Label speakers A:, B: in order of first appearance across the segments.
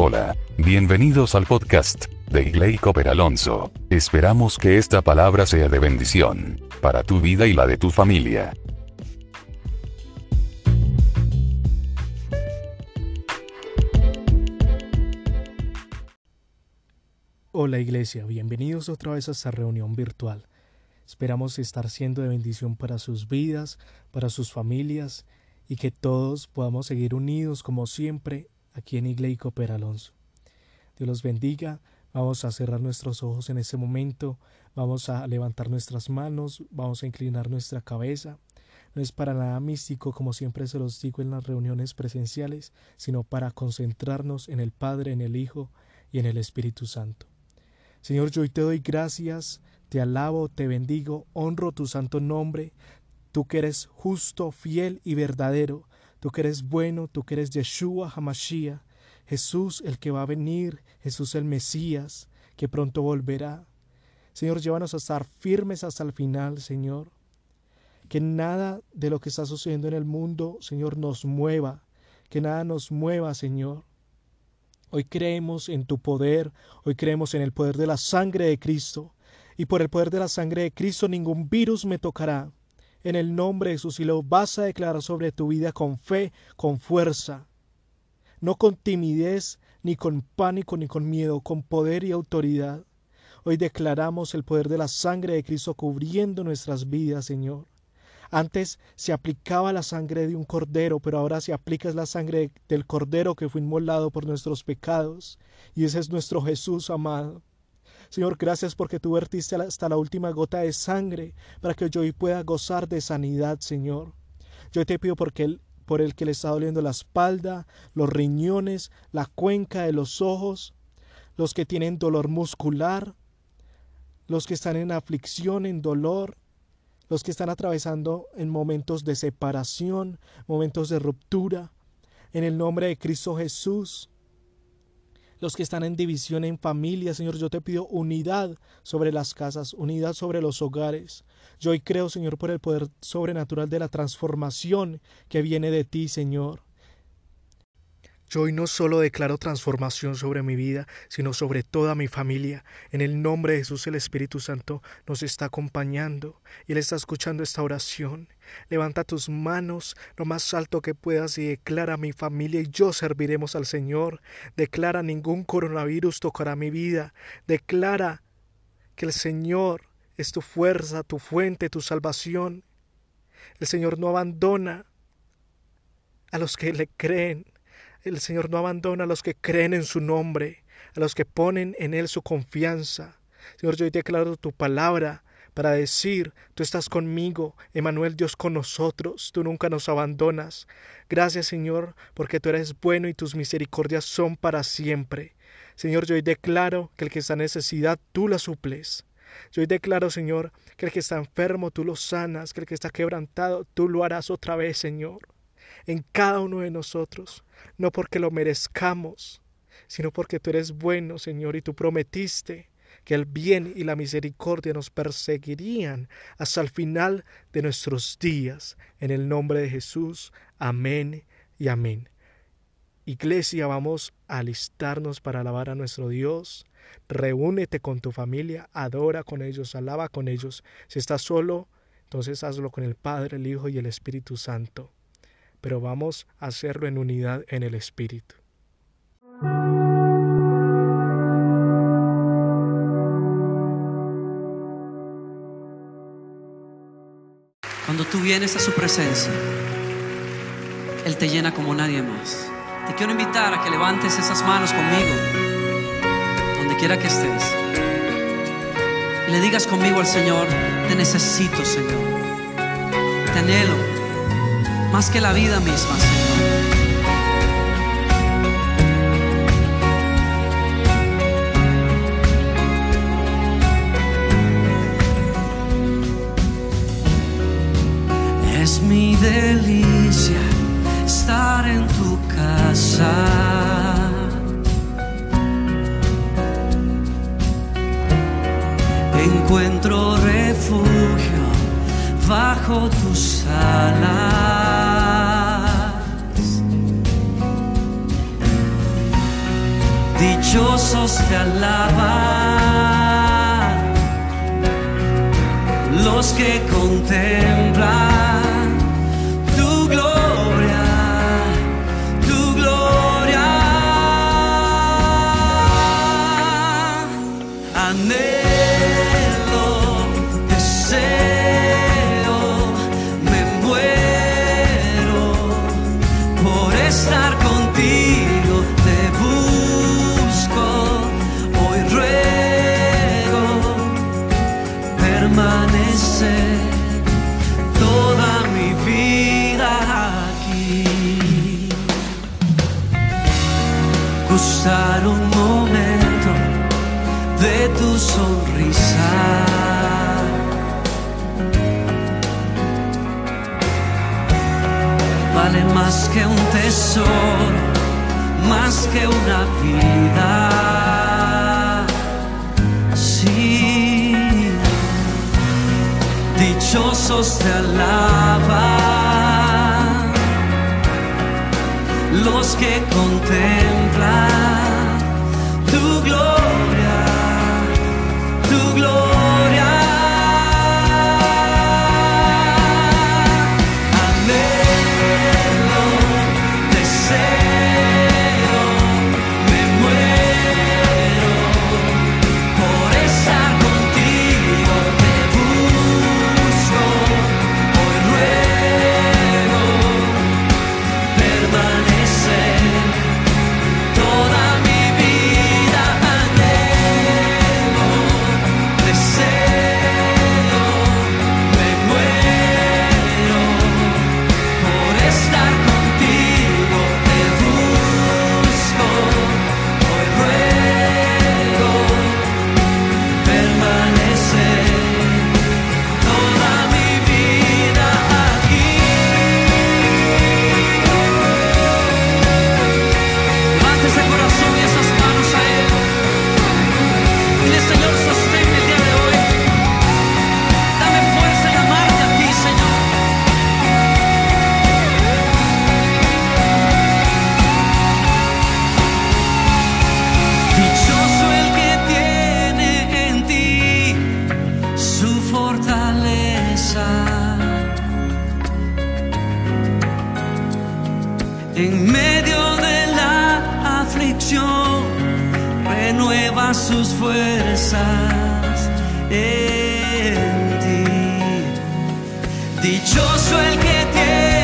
A: Hola, bienvenidos al podcast de Igley Cooper Alonso. Esperamos que esta palabra sea de bendición para tu vida y la de tu familia.
B: Hola iglesia, bienvenidos otra vez a esta reunión virtual. Esperamos estar siendo de bendición para sus vidas, para sus familias y que todos podamos seguir unidos como siempre aquí en Iglesia Cooper Alonso. Dios los bendiga. Vamos a cerrar nuestros ojos en este momento. Vamos a levantar nuestras manos. Vamos a inclinar nuestra cabeza. No es para nada místico, como siempre se los digo en las reuniones presenciales, sino para concentrarnos en el Padre, en el Hijo y en el Espíritu Santo. Señor, yo hoy te doy gracias, te alabo, te bendigo, honro tu santo nombre, tú que eres justo, fiel y verdadero, Tú que eres bueno, tú que eres Yeshua Hamashiach, Jesús el que va a venir, Jesús el Mesías, que pronto volverá. Señor, llévanos a estar firmes hasta el final, Señor. Que nada de lo que está sucediendo en el mundo, Señor, nos mueva. Que nada nos mueva, Señor. Hoy creemos en tu poder, hoy creemos en el poder de la sangre de Cristo. Y por el poder de la sangre de Cristo ningún virus me tocará en el nombre de Jesús y lo vas a declarar sobre tu vida con fe, con fuerza, no con timidez, ni con pánico, ni con miedo, con poder y autoridad. Hoy declaramos el poder de la sangre de Cristo cubriendo nuestras vidas, Señor. Antes se aplicaba la sangre de un cordero, pero ahora se aplica la sangre del cordero que fue inmolado por nuestros pecados. Y ese es nuestro Jesús amado. Señor, gracias porque tú vertiste hasta la última gota de sangre para que yo hoy pueda gozar de sanidad, Señor. Yo te pido porque el, por el que le está doliendo la espalda, los riñones, la cuenca de los ojos, los que tienen dolor muscular, los que están en aflicción, en dolor, los que están atravesando en momentos de separación, momentos de ruptura. En el nombre de Cristo Jesús, los que están en división en familia, Señor, yo te pido unidad sobre las casas, unidad sobre los hogares. Yo hoy creo, Señor, por el poder sobrenatural de la transformación que viene de ti, Señor. Yo hoy no solo declaro transformación sobre mi vida, sino sobre toda mi familia. En el nombre de Jesús el Espíritu Santo nos está acompañando y Él está escuchando esta oración. Levanta tus manos lo más alto que puedas y declara mi familia y yo serviremos al Señor. Declara ningún coronavirus tocará mi vida. Declara que el Señor es tu fuerza, tu fuente, tu salvación. El Señor no abandona a los que le creen el Señor no abandona a los que creen en su nombre, a los que ponen en Él su confianza. Señor, yo hoy declaro tu palabra para decir, tú estás conmigo, Emanuel Dios con nosotros, tú nunca nos abandonas. Gracias, Señor, porque tú eres bueno y tus misericordias son para siempre. Señor, yo hoy declaro que el que está en necesidad, tú la suples. Yo hoy declaro, Señor, que el que está enfermo, tú lo sanas, que el que está quebrantado, tú lo harás otra vez, Señor en cada uno de nosotros, no porque lo merezcamos, sino porque tú eres bueno, Señor, y tú prometiste que el bien y la misericordia nos perseguirían hasta el final de nuestros días. En el nombre de Jesús, amén y amén. Iglesia, vamos a alistarnos para alabar a nuestro Dios. Reúnete con tu familia, adora con ellos, alaba con ellos. Si estás solo, entonces hazlo con el Padre, el Hijo y el Espíritu Santo pero vamos a hacerlo en unidad en el Espíritu.
C: Cuando tú vienes a su presencia, Él te llena como nadie más. Te quiero invitar a que levantes esas manos conmigo, donde quiera que estés. Y le digas conmigo al Señor, te necesito, Señor. Te anhelo más que la vida misma, Señor. Es mi delicia estar en tu casa. Encuentro refugio bajo tus alas. Dichosos te alaban los que contemplan. un momento de tu sonrisa. Vale más que un tesoro, más que una vida. Sí, dichosos te alaban los que contemplan. en medio de la aflicción, renueva sus fuerzas en ti. Dichoso el que tiene.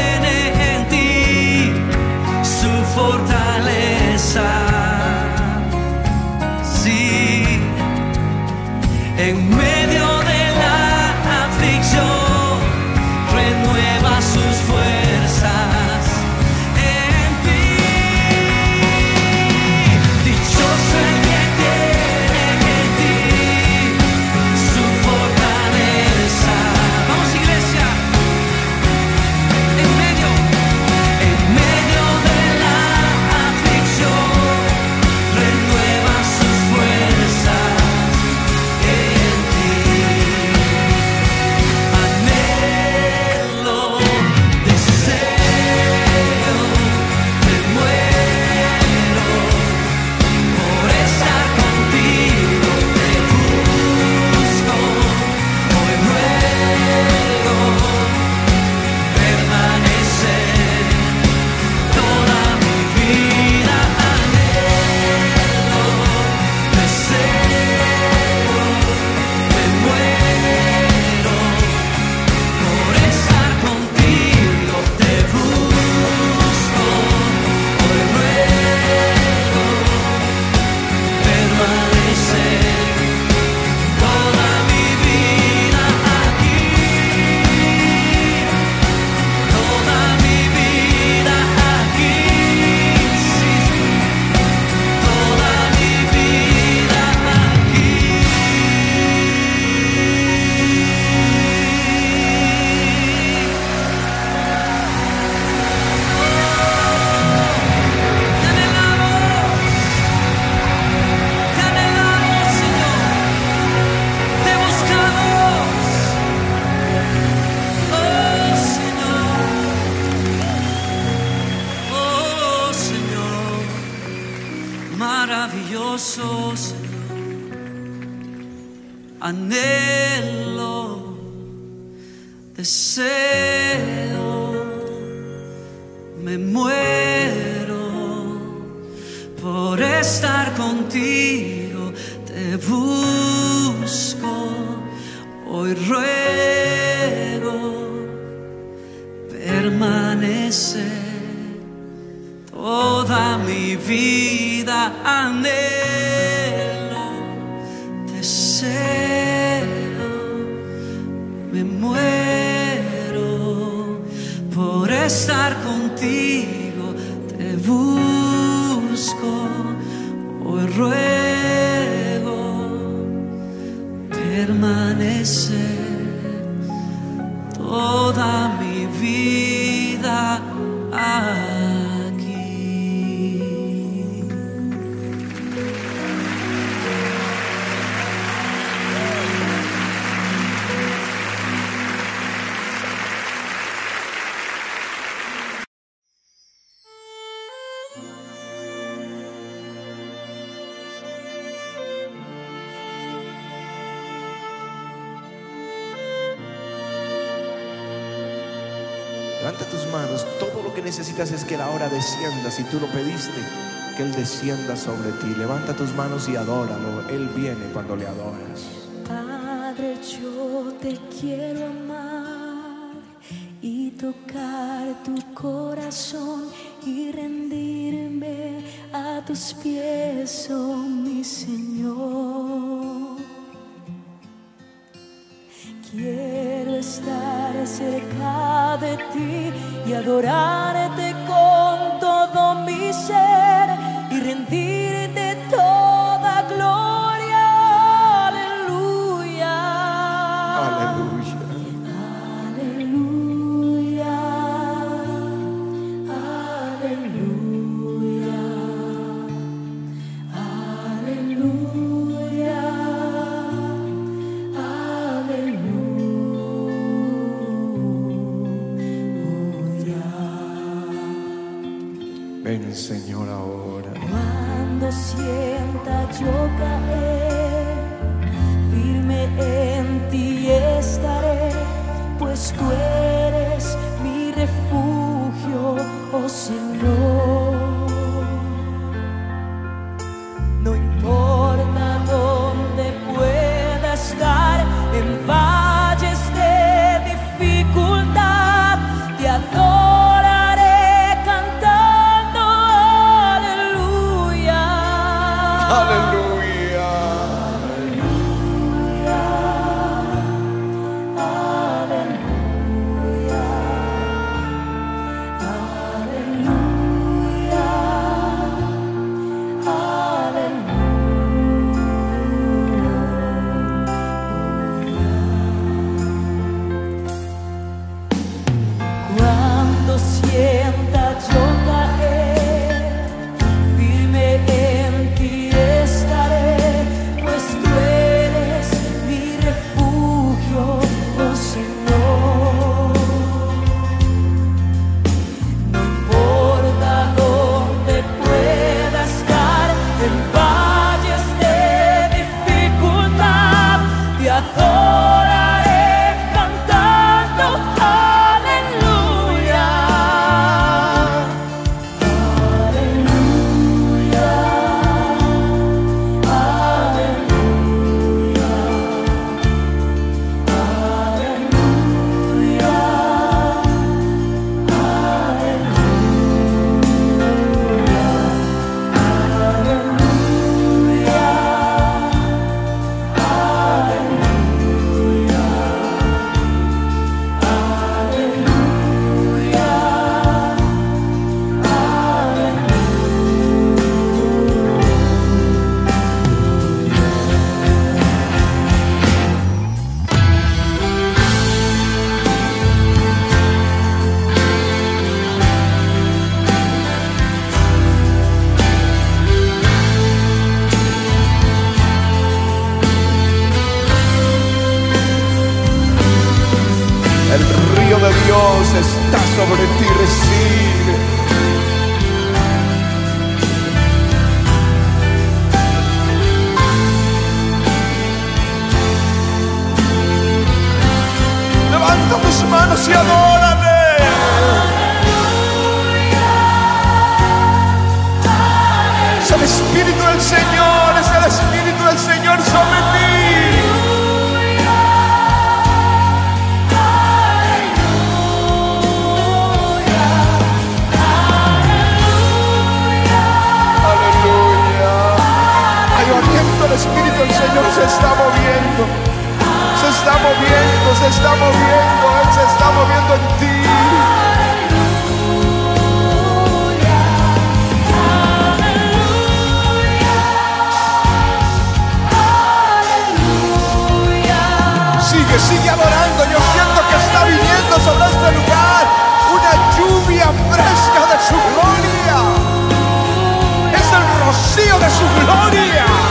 D: Anhelo, deseo, me muero por estar contigo. Te busco, hoy ruego permanecer toda mi vida anhelo, estar contigo, te busco, hoy ruego
E: Levanta tus manos. Todo lo que necesitas es que la hora descienda. Si tú lo pediste, que Él descienda sobre ti. Levanta tus manos y adóralo. Él viene cuando le adoras.
C: Padre, yo te quiero amar y tocar tu corazón y rendirme a tus pies, oh mi Señor. Adorarte con todo mi ser y rendirte manos
E: y
C: adórale. Es el Espíritu
E: del Señor,
C: es el Espíritu del Señor sobre ti. Espíritu del Señor
E: se está moviendo moviendo,
F: se está moviendo, Él se está moviendo en ti. Aleluya, aleluya, aleluya. Sigue, sigue adorando, yo siento que está viniendo sobre este lugar una lluvia fresca de su gloria. Es el rocío de su gloria.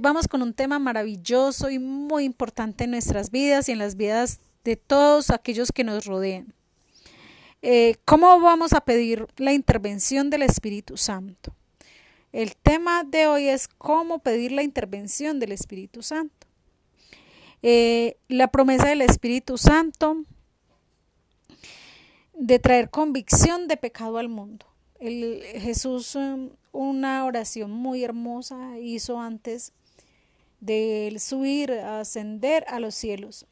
G: vamos con un tema maravilloso y muy importante en nuestras vidas y en las vidas de todos aquellos que nos rodean. Eh, ¿Cómo vamos a pedir la intervención del Espíritu Santo? El tema de hoy es cómo pedir la intervención del Espíritu Santo. Eh, la promesa del Espíritu Santo de traer convicción de pecado al mundo. El, Jesús, um, una oración muy hermosa, hizo antes del subir, ascender a los cielos.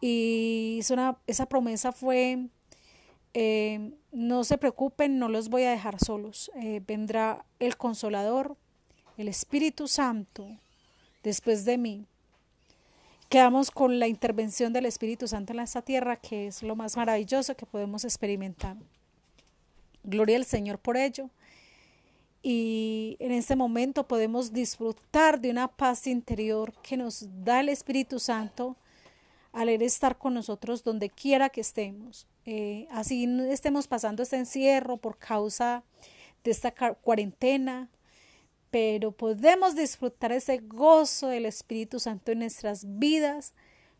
G: Y una, esa promesa fue, eh, no se preocupen, no los voy a dejar solos. Eh, vendrá el consolador, el Espíritu Santo, después de mí. Quedamos con la intervención del Espíritu Santo en esta tierra, que es lo más maravilloso que podemos experimentar. Gloria al Señor por ello. Y en este momento podemos disfrutar de una paz interior que nos da el Espíritu Santo al estar con nosotros donde quiera que estemos. Eh, así estemos pasando este encierro por causa de esta cuarentena, pero podemos disfrutar ese gozo del Espíritu Santo en nuestras vidas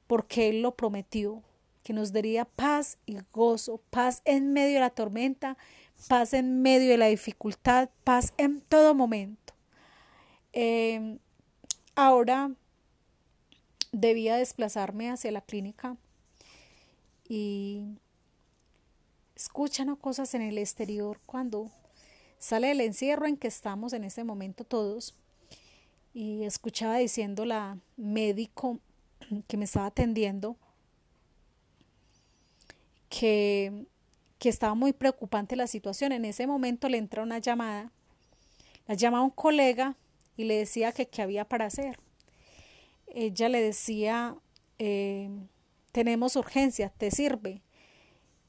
G: porque Él lo prometió, que nos daría paz y gozo, paz en medio de la tormenta, paz en medio de la dificultad, paz en todo momento. Em, ahora debía desplazarme hacia la clínica y escuchan cosas en el exterior cuando sale el encierro en que estamos en ese momento todos y escuchaba diciendo la médico que me estaba atendiendo que, que estaba muy preocupante la situación. En ese momento le entra una llamada, la llama un colega y le decía que qué había para hacer. Ella le decía, eh, tenemos urgencia, ¿te sirve?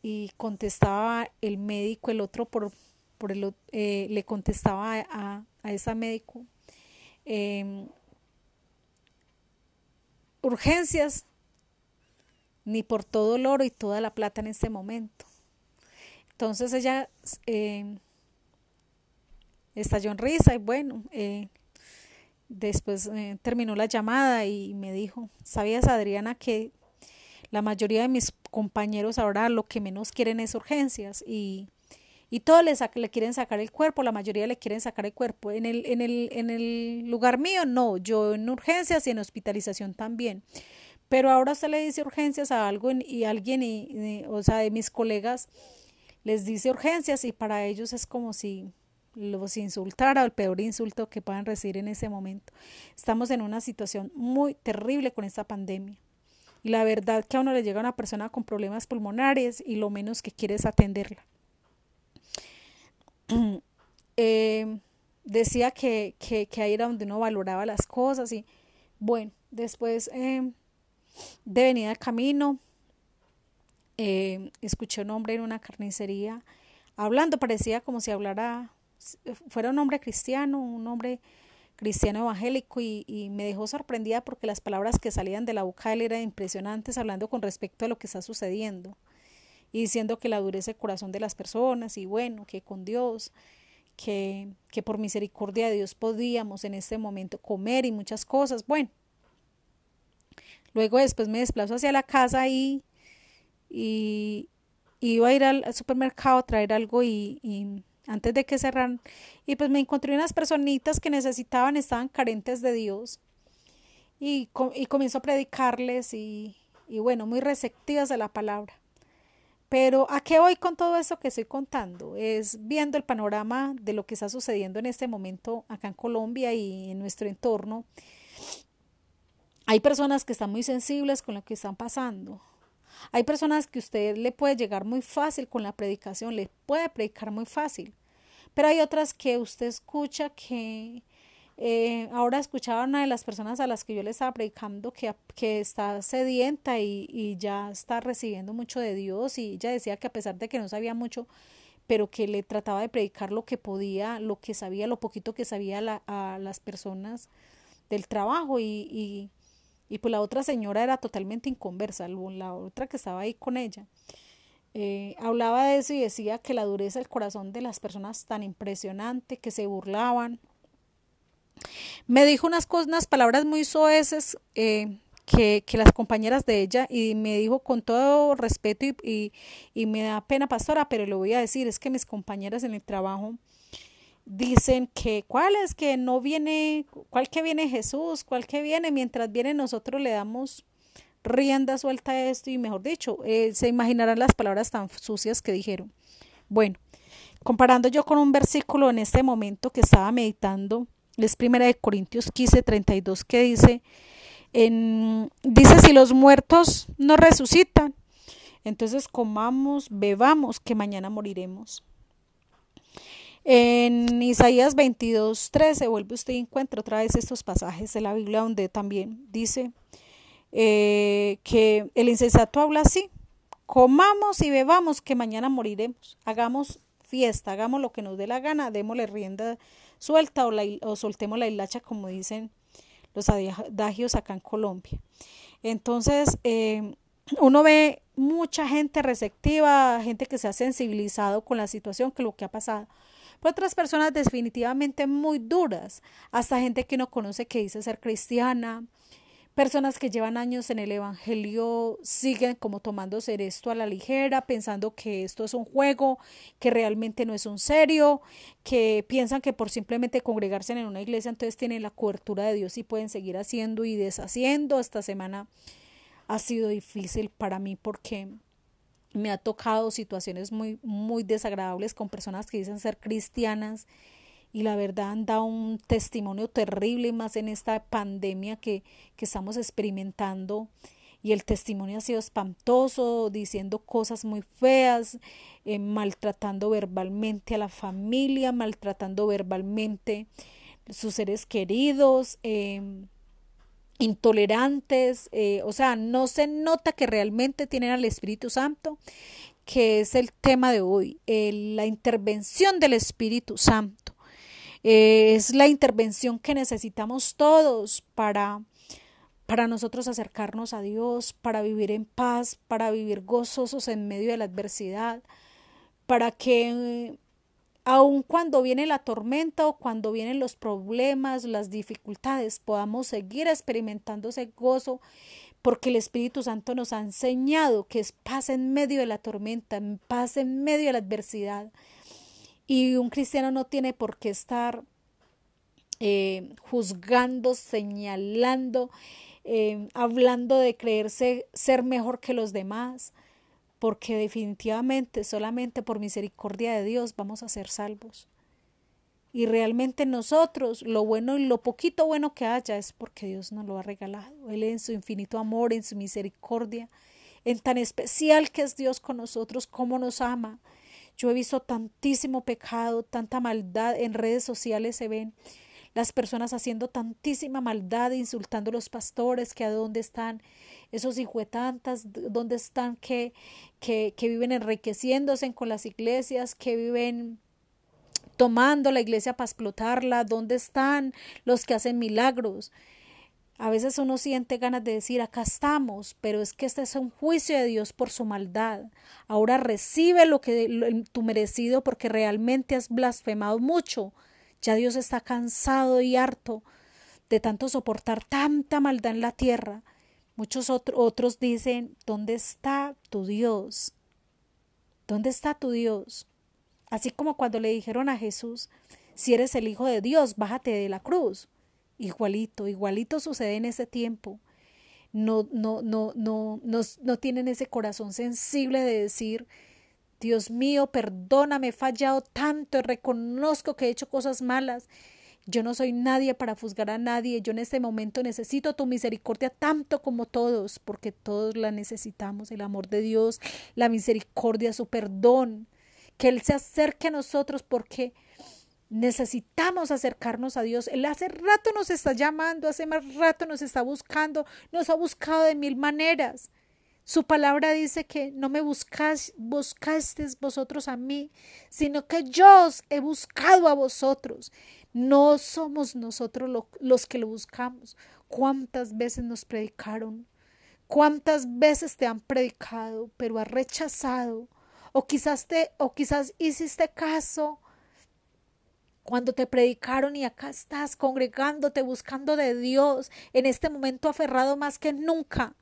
G: Y contestaba el médico, el otro por por el, eh, le contestaba a, a esa médico, em, urgencias ni por todo el oro y toda la plata en este momento. Entonces ella em, estalló en risa y bueno, eh, después eh, terminó la llamada y me dijo, ¿sabías Adriana que la mayoría de mis compañeros ahora lo que menos quieren es urgencias y y todos le, le quieren sacar el cuerpo, la mayoría le quieren sacar el cuerpo. En el, en el, en el lugar mío, no, yo en urgencias y en hospitalización también. Pero ahora usted le dice urgencias a algo y alguien, y, o sea, de mis colegas, les dice urgencias y para ellos es como si los insultara o el peor insulto que puedan recibir en ese momento. Estamos en una situación muy terrible con esta pandemia. Y la verdad que a uno le llega una persona con problemas pulmonares y lo menos que quiere es atenderla. Eh, decía que, que, ahí era donde uno valoraba las cosas y bueno, después eh, de venida al camino, eh, escuché un hombre en una carnicería hablando, parecía como si hablara, fuera un hombre cristiano, un hombre cristiano evangélico y, me dejó sorprendida porque las palabras que salían de la boca de él eran impresionantes hablando con respecto a lo que está sucediendo y diciendo que la dureza el corazón de las personas y bueno, que con Dios, que, que por misericordia de Dios podíamos en este momento comer y muchas cosas. Bueno, luego después me desplazo hacia la casa y, y, iba a ir al, supermercado a traer algo y, antes de que cerraran y pues me encontré unas personitas que necesitaban, estaban carentes de Dios y, y comienzo a predicarles y, bueno, muy receptivas de la palabra. Pero ¿a qué voy con todo eso que estoy contando? Es viendo el panorama de lo que está sucediendo en este momento acá en Colombia y en nuestro entorno. Hay personas que están muy sensibles con lo que están pasando. Hay personas que usted le puede llegar muy fácil con la predicación, le puede predicar muy fácil. Pero hay otras que usted escucha que eh, ahora escuchaba una de las personas a las que yo le estaba predicando que, que está sedienta y, y, ya está recibiendo mucho de Dios y ella decía que a pesar de que no sabía mucho, pero que le trataba de predicar lo que podía, lo que sabía, lo poquito que sabía a las personas del trabajo y, y, y pues la otra señora era totalmente inconversa, la otra que estaba ahí con ella. Eh, hablaba de eso y decía que la dureza del corazón de las personas tan impresionante, que se burlaban, me dijo unas, cosas, unas palabras muy soeces eh, que, que, las compañeras de ella y me dijo con todo respeto y, y, y, me da pena, pastora, pero le voy a decir, es que mis compañeras en el trabajo dicen que cuál es que no viene, cuál que viene Jesús, cuál que viene, mientras viene nosotros le damos rienda suelta a esto y mejor dicho, eh, se imaginarán las palabras tan sucias que dijeron. Bueno, comparando yo con un versículo en este momento que estaba meditando, es primera de Corintios 15, 32 que dice, en, dice si los muertos no resucitan, Entonces comamos, bebamos, que mañana moriremos. En Isaías 22, 13 vuelve usted y encuentra otra vez estos pasajes de la Biblia donde también dice eh, que el insensato habla así, comamos y bebamos que mañana moriremos, hagamos fiesta, hagamos lo que nos dé la gana, démosle rienda suelta o, la, o soltemos la hilacha como dicen los adagios acá en Colombia. Entonces, eh, uno ve mucha gente receptiva, gente que se ha sensibilizado con la situación, que lo que ha pasado. Pero otras personas definitivamente muy duras, hasta gente que no conoce que dice ser cristiana, personas que llevan años en el Evangelio siguen como tomándose esto a la ligera, pensando que esto es un juego, que realmente no es un serio, que piensan que por simplemente congregarse en una iglesia entonces tienen la cobertura de Dios y pueden seguir haciendo y deshaciendo. Esta semana ha sido difícil para mí porque me ha tocado situaciones muy, muy desagradables con personas que dicen ser cristianas y la verdad han dado un testimonio terrible más en esta pandemia que, que estamos experimentando. Y el testimonio ha sido espantoso, diciendo cosas muy feas, eh, maltratando verbalmente a la familia, maltratando verbalmente sus seres queridos, eh, intolerantes, eh, o sea, no se nota que realmente tienen al Espíritu Santo, que es el tema de hoy, la intervención del Espíritu Santo. Eh, es la intervención que necesitamos todos para, para nosotros acercarnos a Dios, para vivir en paz, para vivir gozosos en medio de la adversidad, para que aun cuando viene la tormenta o cuando vienen los problemas, las dificultades, podamos seguir experimentando ese gozo, porque el Espíritu Santo nos ha enseñado que es paz en medio de la tormenta, paz en medio de la adversidad. Y un cristiano no tiene por qué estar eh, juzgando, señalando, eh, hablando de creerse ser mejor que los demás, porque definitivamente solamente por misericordia de Dios vamos a ser salvos. Y realmente nosotros, lo bueno y lo poquito bueno que haya es porque Dios nos lo ha regalado. Él en su infinito amor, en su misericordia, en tan especial que es Dios con nosotros, cómo nos ama, yo he visto tantísimo pecado, tanta maldad en redes sociales se ven las personas haciendo tantísima maldad, insultando a los pastores, que a dónde están esos hijuetantas, dónde están que, viven enriqueciéndose con las iglesias, que viven tomando la iglesia para explotarla, dónde están los que hacen milagros. A veces uno siente ganas de decir, acá estamos, pero es que este es un juicio de Dios por su maldad. Ahora recibe lo que tu merecido porque realmente has blasfemado mucho. Ya Dios está cansado y harto de tanto soportar tanta maldad en la tierra. Muchos otros dicen, ¿dónde está tu Dios? ¿Dónde está tu Dios? Así como cuando le dijeron a Jesús, si eres el Hijo de Dios, bájate de la cruz. Igualito, igualito sucede en ese tiempo. No, no, no, no, no, no tienen ese corazón sensible de decir, Dios mío, perdóname, he fallado tanto, reconozco que he hecho cosas malas. Yo no soy nadie para juzgar a nadie. Yo en este momento necesito tu misericordia tanto como todos, porque todos la necesitamos. El amor de Dios, la misericordia, su perdón. Que Él se acerque a nosotros porque Necesitamos acercarnos a Dios. Él hace rato nos está llamando, hace más rato nos está buscando, nos ha buscado de mil maneras. Su palabra dice que no me buscáis, buscasteis vosotros a mí, sino que yo os he buscado a vosotros. No somos nosotros los que lo buscamos. ¿Cuántas veces nos predicaron? ¿Cuántas veces te han predicado, pero has rechazado? O quizás te, o quizás hiciste caso, cuando te predicaron y acá estás congregándote, buscando de Dios, en este momento aferrado más que nunca.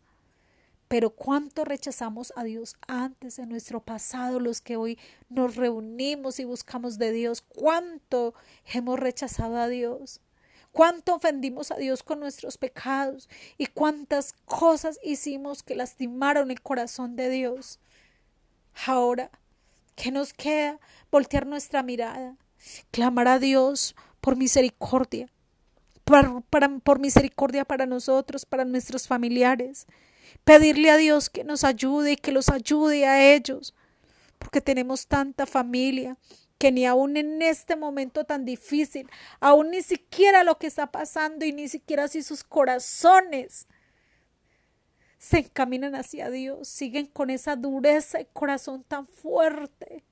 G: Pero cuánto rechazamos a Dios antes en nuestro pasado, los que hoy nos reunimos y buscamos de Dios, cuánto hemos rechazado a Dios, cuánto ofendimos a Dios con nuestros pecados y cuántas cosas hicimos que lastimaron el corazón de Dios. Ahora, ¿qué nos queda? Voltear nuestra mirada clamar a Dios por misericordia, por, por misericordia para nosotros, para nuestros familiares. Pedirle a Dios que nos ayude y que los ayude a ellos, porque tenemos tanta familia que ni aún en este momento tan difícil, aún ni siquiera lo que está pasando y ni siquiera si sus corazones se encaminan hacia Dios, siguen con esa dureza y corazón tan fuerte.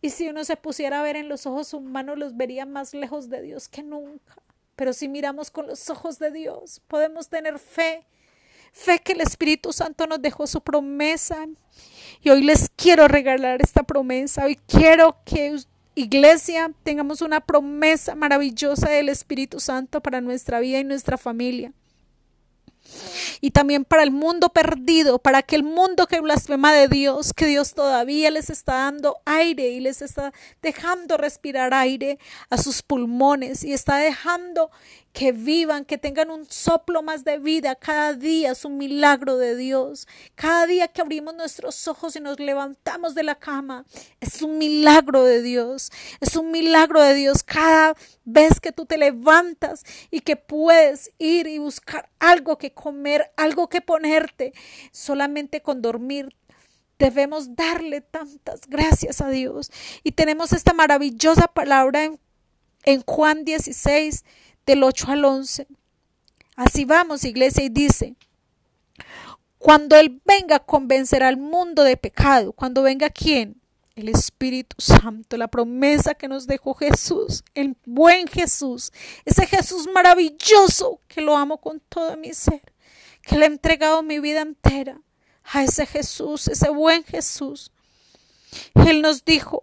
G: Y si uno se pusiera a ver en los ojos humanos, los vería más lejos de Dios que nunca. Pero si miramos con los ojos de Dios, podemos tener fe, fe que el Espíritu Santo nos dejó su promesa. Y hoy les quiero regalar esta promesa. Hoy quiero que iglesia tengamos una promesa maravillosa del Espíritu Santo para nuestra vida y nuestra familia y también para el mundo perdido, para aquel mundo que blasfema de Dios, que Dios todavía les está dando aire y les está dejando respirar aire a sus pulmones y está dejando que vivan, que tengan un soplo más de vida. Cada día es un milagro de Dios. Cada día que abrimos nuestros ojos y nos levantamos de la cama, es un milagro de Dios. Es un milagro de Dios cada vez que tú te levantas y que puedes ir y buscar algo que comer, algo que ponerte, solamente con dormir debemos darle tantas gracias a Dios. Y tenemos esta maravillosa palabra en, en Juan 16, del 8 al 11. Así vamos, iglesia, y dice, cuando Él venga, convencerá al mundo de pecado. Cuando venga quién? El Espíritu Santo, la promesa que nos dejó Jesús, el buen Jesús, ese Jesús maravilloso que lo amo con todo mi ser, que le he entregado mi vida entera a ese Jesús, ese buen Jesús. Él nos dijo,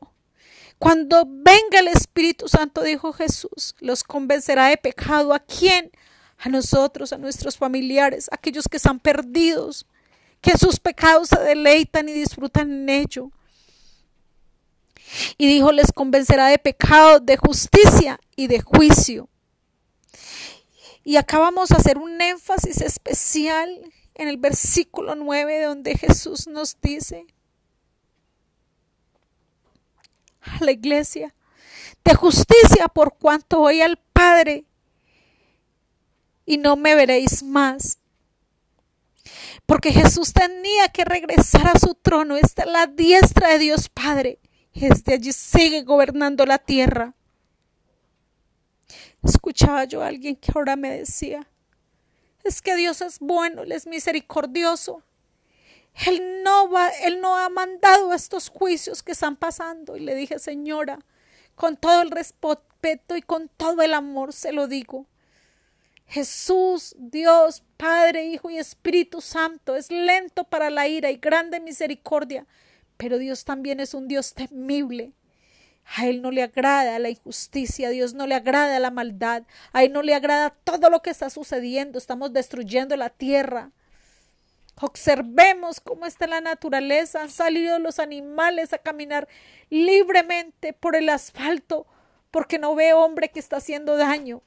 G: cuando venga el Espíritu Santo, dijo Jesús, los convencerá de pecado. ¿A quién? A nosotros, a nuestros familiares, aquellos que están perdidos, que sus pecados se deleitan y disfrutan en ello. Y dijo, les convencerá de pecado, de justicia y de juicio. Y acá vamos a hacer un énfasis especial en el versículo 9 donde Jesús nos dice, a la iglesia, de justicia por cuanto voy al Padre y no me veréis más. Porque Jesús tenía que regresar a su trono, está la diestra de Dios Padre, desde allí sigue gobernando la tierra. Escuchaba yo a alguien que ahora me decía, es que Dios es bueno, Él es misericordioso. Él no va, Él no ha mandado estos juicios que están pasando. Y le dije, señora, con todo el respeto y con todo el amor se lo digo. Jesús, Dios, Padre, Hijo y Espíritu Santo, es lento para la ira y grande misericordia, pero Dios también es un Dios temible. A Él no le agrada la injusticia, a Dios no le agrada la maldad, a Él no le agrada todo lo que está sucediendo, estamos destruyendo la tierra. Observemos cómo está la naturaleza. Han salido los animales a caminar libremente por el asfalto porque no ve hombre que está haciendo daño.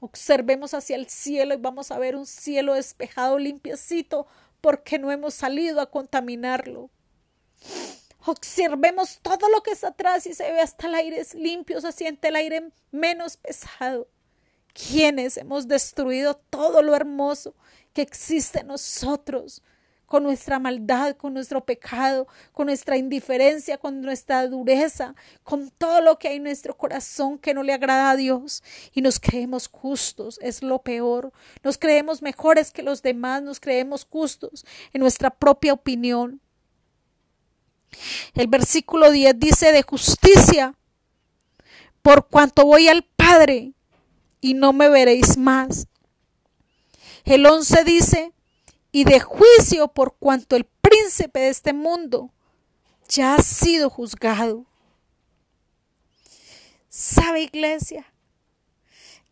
G: Observemos hacia el cielo y vamos a ver un cielo despejado, limpiecito, porque no hemos salido a contaminarlo. Observemos todo lo que está atrás y se ve hasta el aire limpio, se siente el aire menos pesado. Quienes hemos destruido todo lo hermoso que existe en nosotros, con nuestra maldad, con nuestro pecado, con nuestra indiferencia, con nuestra dureza, con todo lo que hay en nuestro corazón que no le agrada a Dios y nos creemos justos, es lo peor. Nos creemos mejores que los demás, nos creemos justos en nuestra propia opinión. El versículo 10 dice de justicia, por cuanto voy al Padre y no me veréis más. El 11 dice, y de juicio por cuanto el príncipe de este mundo ya ha sido juzgado. ¿Sabe iglesia?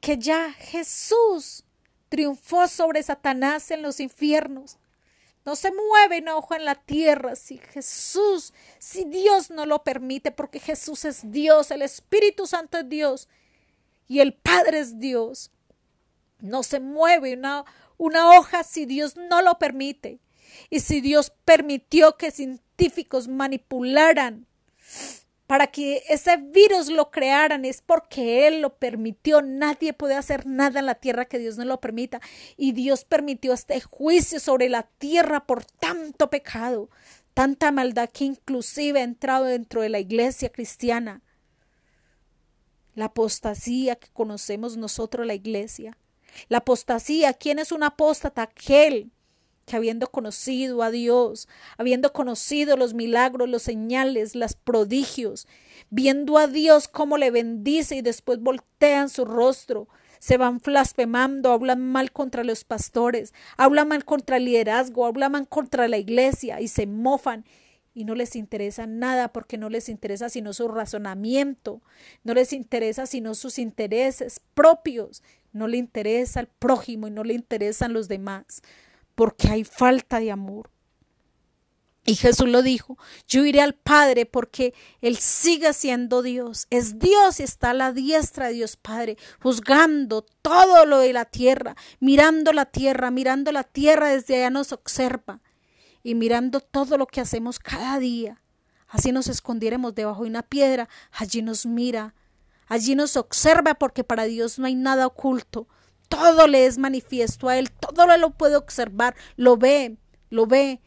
G: Que ya Jesús triunfó sobre Satanás en los infiernos. No se mueve enojo en la tierra si Jesús, si Dios no lo permite, porque Jesús es Dios, el Espíritu Santo es Dios y el Padre es Dios. No se mueve una, hoja si Dios no lo permite. Y si Dios permitió que científicos manipularan para que ese virus lo crearan es porque Él lo permitió. Nadie puede hacer nada en la tierra que Dios no lo permita. Y Dios permitió este juicio sobre la tierra por tanto pecado, tanta maldad que inclusive ha entrado dentro de la iglesia cristiana. La apostasía que conocemos nosotros, la iglesia. La apostasía, ¿quién es un apóstata? Aquel que habiendo conocido a Dios, habiendo conocido los milagros, los señales, los prodigios, viendo a Dios cómo le bendice y después voltean su rostro, se van blasfemando, hablan mal contra los pastores, hablan mal contra el liderazgo, hablan mal contra la iglesia y se mofan y no les interesa nada porque no les interesa sino su razonamiento, no les interesa sino sus intereses propios, no le interesa el prójimo y no le interesan los demás porque hay falta de amor. Y Jesús lo dijo, yo iré al Padre porque Él sigue siendo Dios. Es Dios y está a la diestra de Dios Padre, juzgando todo lo de la tierra, mirando la tierra, mirando la tierra desde allá nos observa y mirando todo lo que hacemos cada día. Así nos escondiéramos debajo de una piedra, allí nos mira, allí nos observa porque para Dios no hay nada oculto todo le es manifiesto a Él, todo lo puede observar, lo ve, lo ve.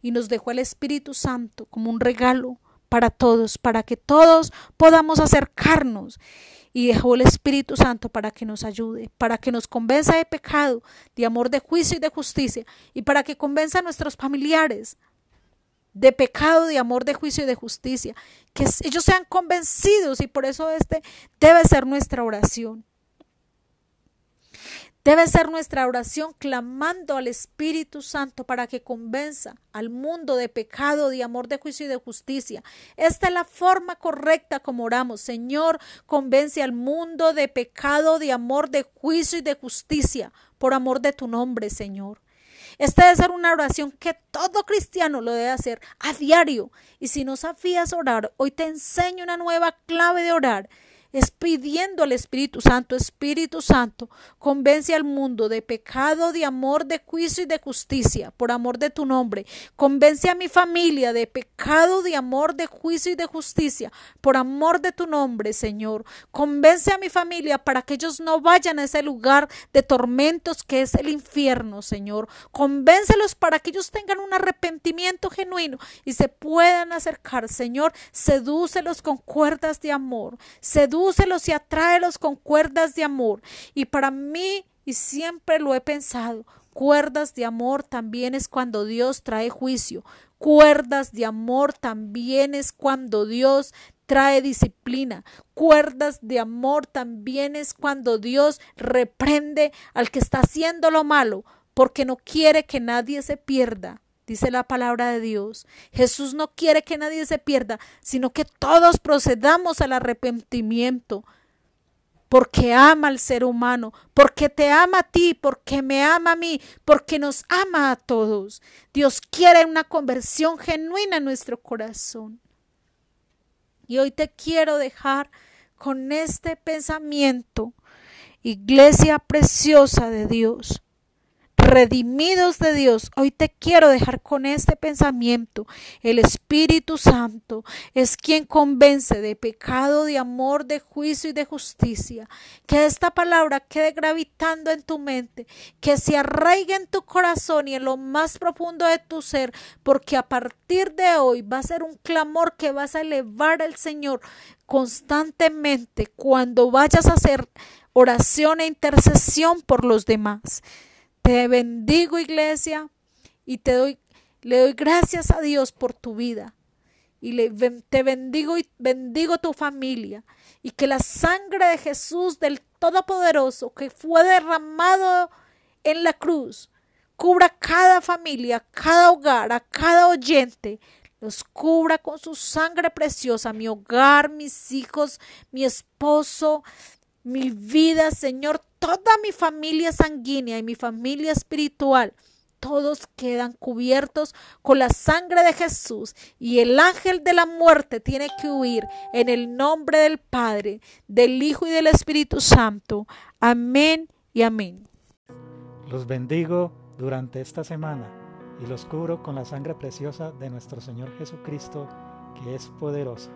G: Y nos dejó el Espíritu Santo como un regalo para todos, para que todos podamos acercarnos. Y dejó el Espíritu Santo para que nos ayude, para que nos convenza de pecado, de amor, de juicio y de justicia, y para que convenza a nuestros familiares de pecado, de amor, de juicio y de justicia, que ellos sean convencidos y por eso este debe ser nuestra oración. Debe ser nuestra oración clamando al Espíritu Santo para que convenza al mundo de pecado, de amor, de juicio y de justicia. Esta es la forma correcta como oramos. Señor, convence al mundo de pecado, de amor, de juicio y de justicia, por amor de tu nombre, Señor. Esta debe ser una oración que todo cristiano lo debe hacer a diario. Y si no sabías orar, hoy te enseño una nueva clave de orar es pidiendo al Espíritu Santo, Espíritu Santo, convence al mundo de pecado, de amor, de juicio y de justicia, por amor de tu nombre. Convence a mi familia de pecado, de amor, de juicio y de justicia, por amor de tu nombre, Señor. Convence a mi familia para que ellos no vayan a ese lugar de tormentos que es el infierno, Señor. Convéncelos para que ellos tengan un arrepentimiento genuino y se puedan acercar, Señor. Sedúcelos con cuerdas de amor. Sedúcelos sedúcelos y atráelos con cuerdas de amor. Y para mí, y siempre lo he pensado, cuerdas de amor también es cuando Dios trae juicio. Cuerdas de amor también es cuando Dios trae disciplina. Cuerdas de amor también es cuando Dios reprende al que está haciendo lo malo, porque no quiere que nadie se pierda, dice la palabra de Dios. Jesús no quiere que nadie se pierda, sino que todos procedamos al arrepentimiento, porque ama al ser humano, porque te ama a ti, porque me ama a mí, porque nos ama a todos. Dios quiere una conversión genuina en nuestro corazón. Y hoy te quiero dejar con este pensamiento, iglesia preciosa de Dios redimidos de Dios, hoy te quiero dejar con este pensamiento. El Espíritu Santo es quien convence de pecado, de amor, de juicio y de justicia. Que esta palabra quede gravitando en tu mente, que se arraigue en tu corazón y en lo más profundo de tu ser, porque a partir de hoy va a ser un clamor que vas a elevar al Señor constantemente cuando vayas a hacer oración e intercesión por los demás. Te bendigo iglesia y te doy, le doy gracias a Dios por tu vida. Y le, te bendigo y bendigo tu familia. Y que la sangre de Jesús del Todopoderoso que fue derramado en la cruz cubra cada familia, cada hogar, a cada oyente. Los cubra con su sangre preciosa, mi hogar, mis hijos, mi esposo, mi vida, Señor, toda mi familia sanguínea y mi familia espiritual, todos quedan cubiertos con la sangre de Jesús y el ángel de la muerte tiene que huir en el nombre del Padre, del Hijo y del Espíritu Santo. Amén y amén.
B: Los bendigo durante esta semana y los cubro con la sangre preciosa de nuestro Señor Jesucristo, que es poderosa.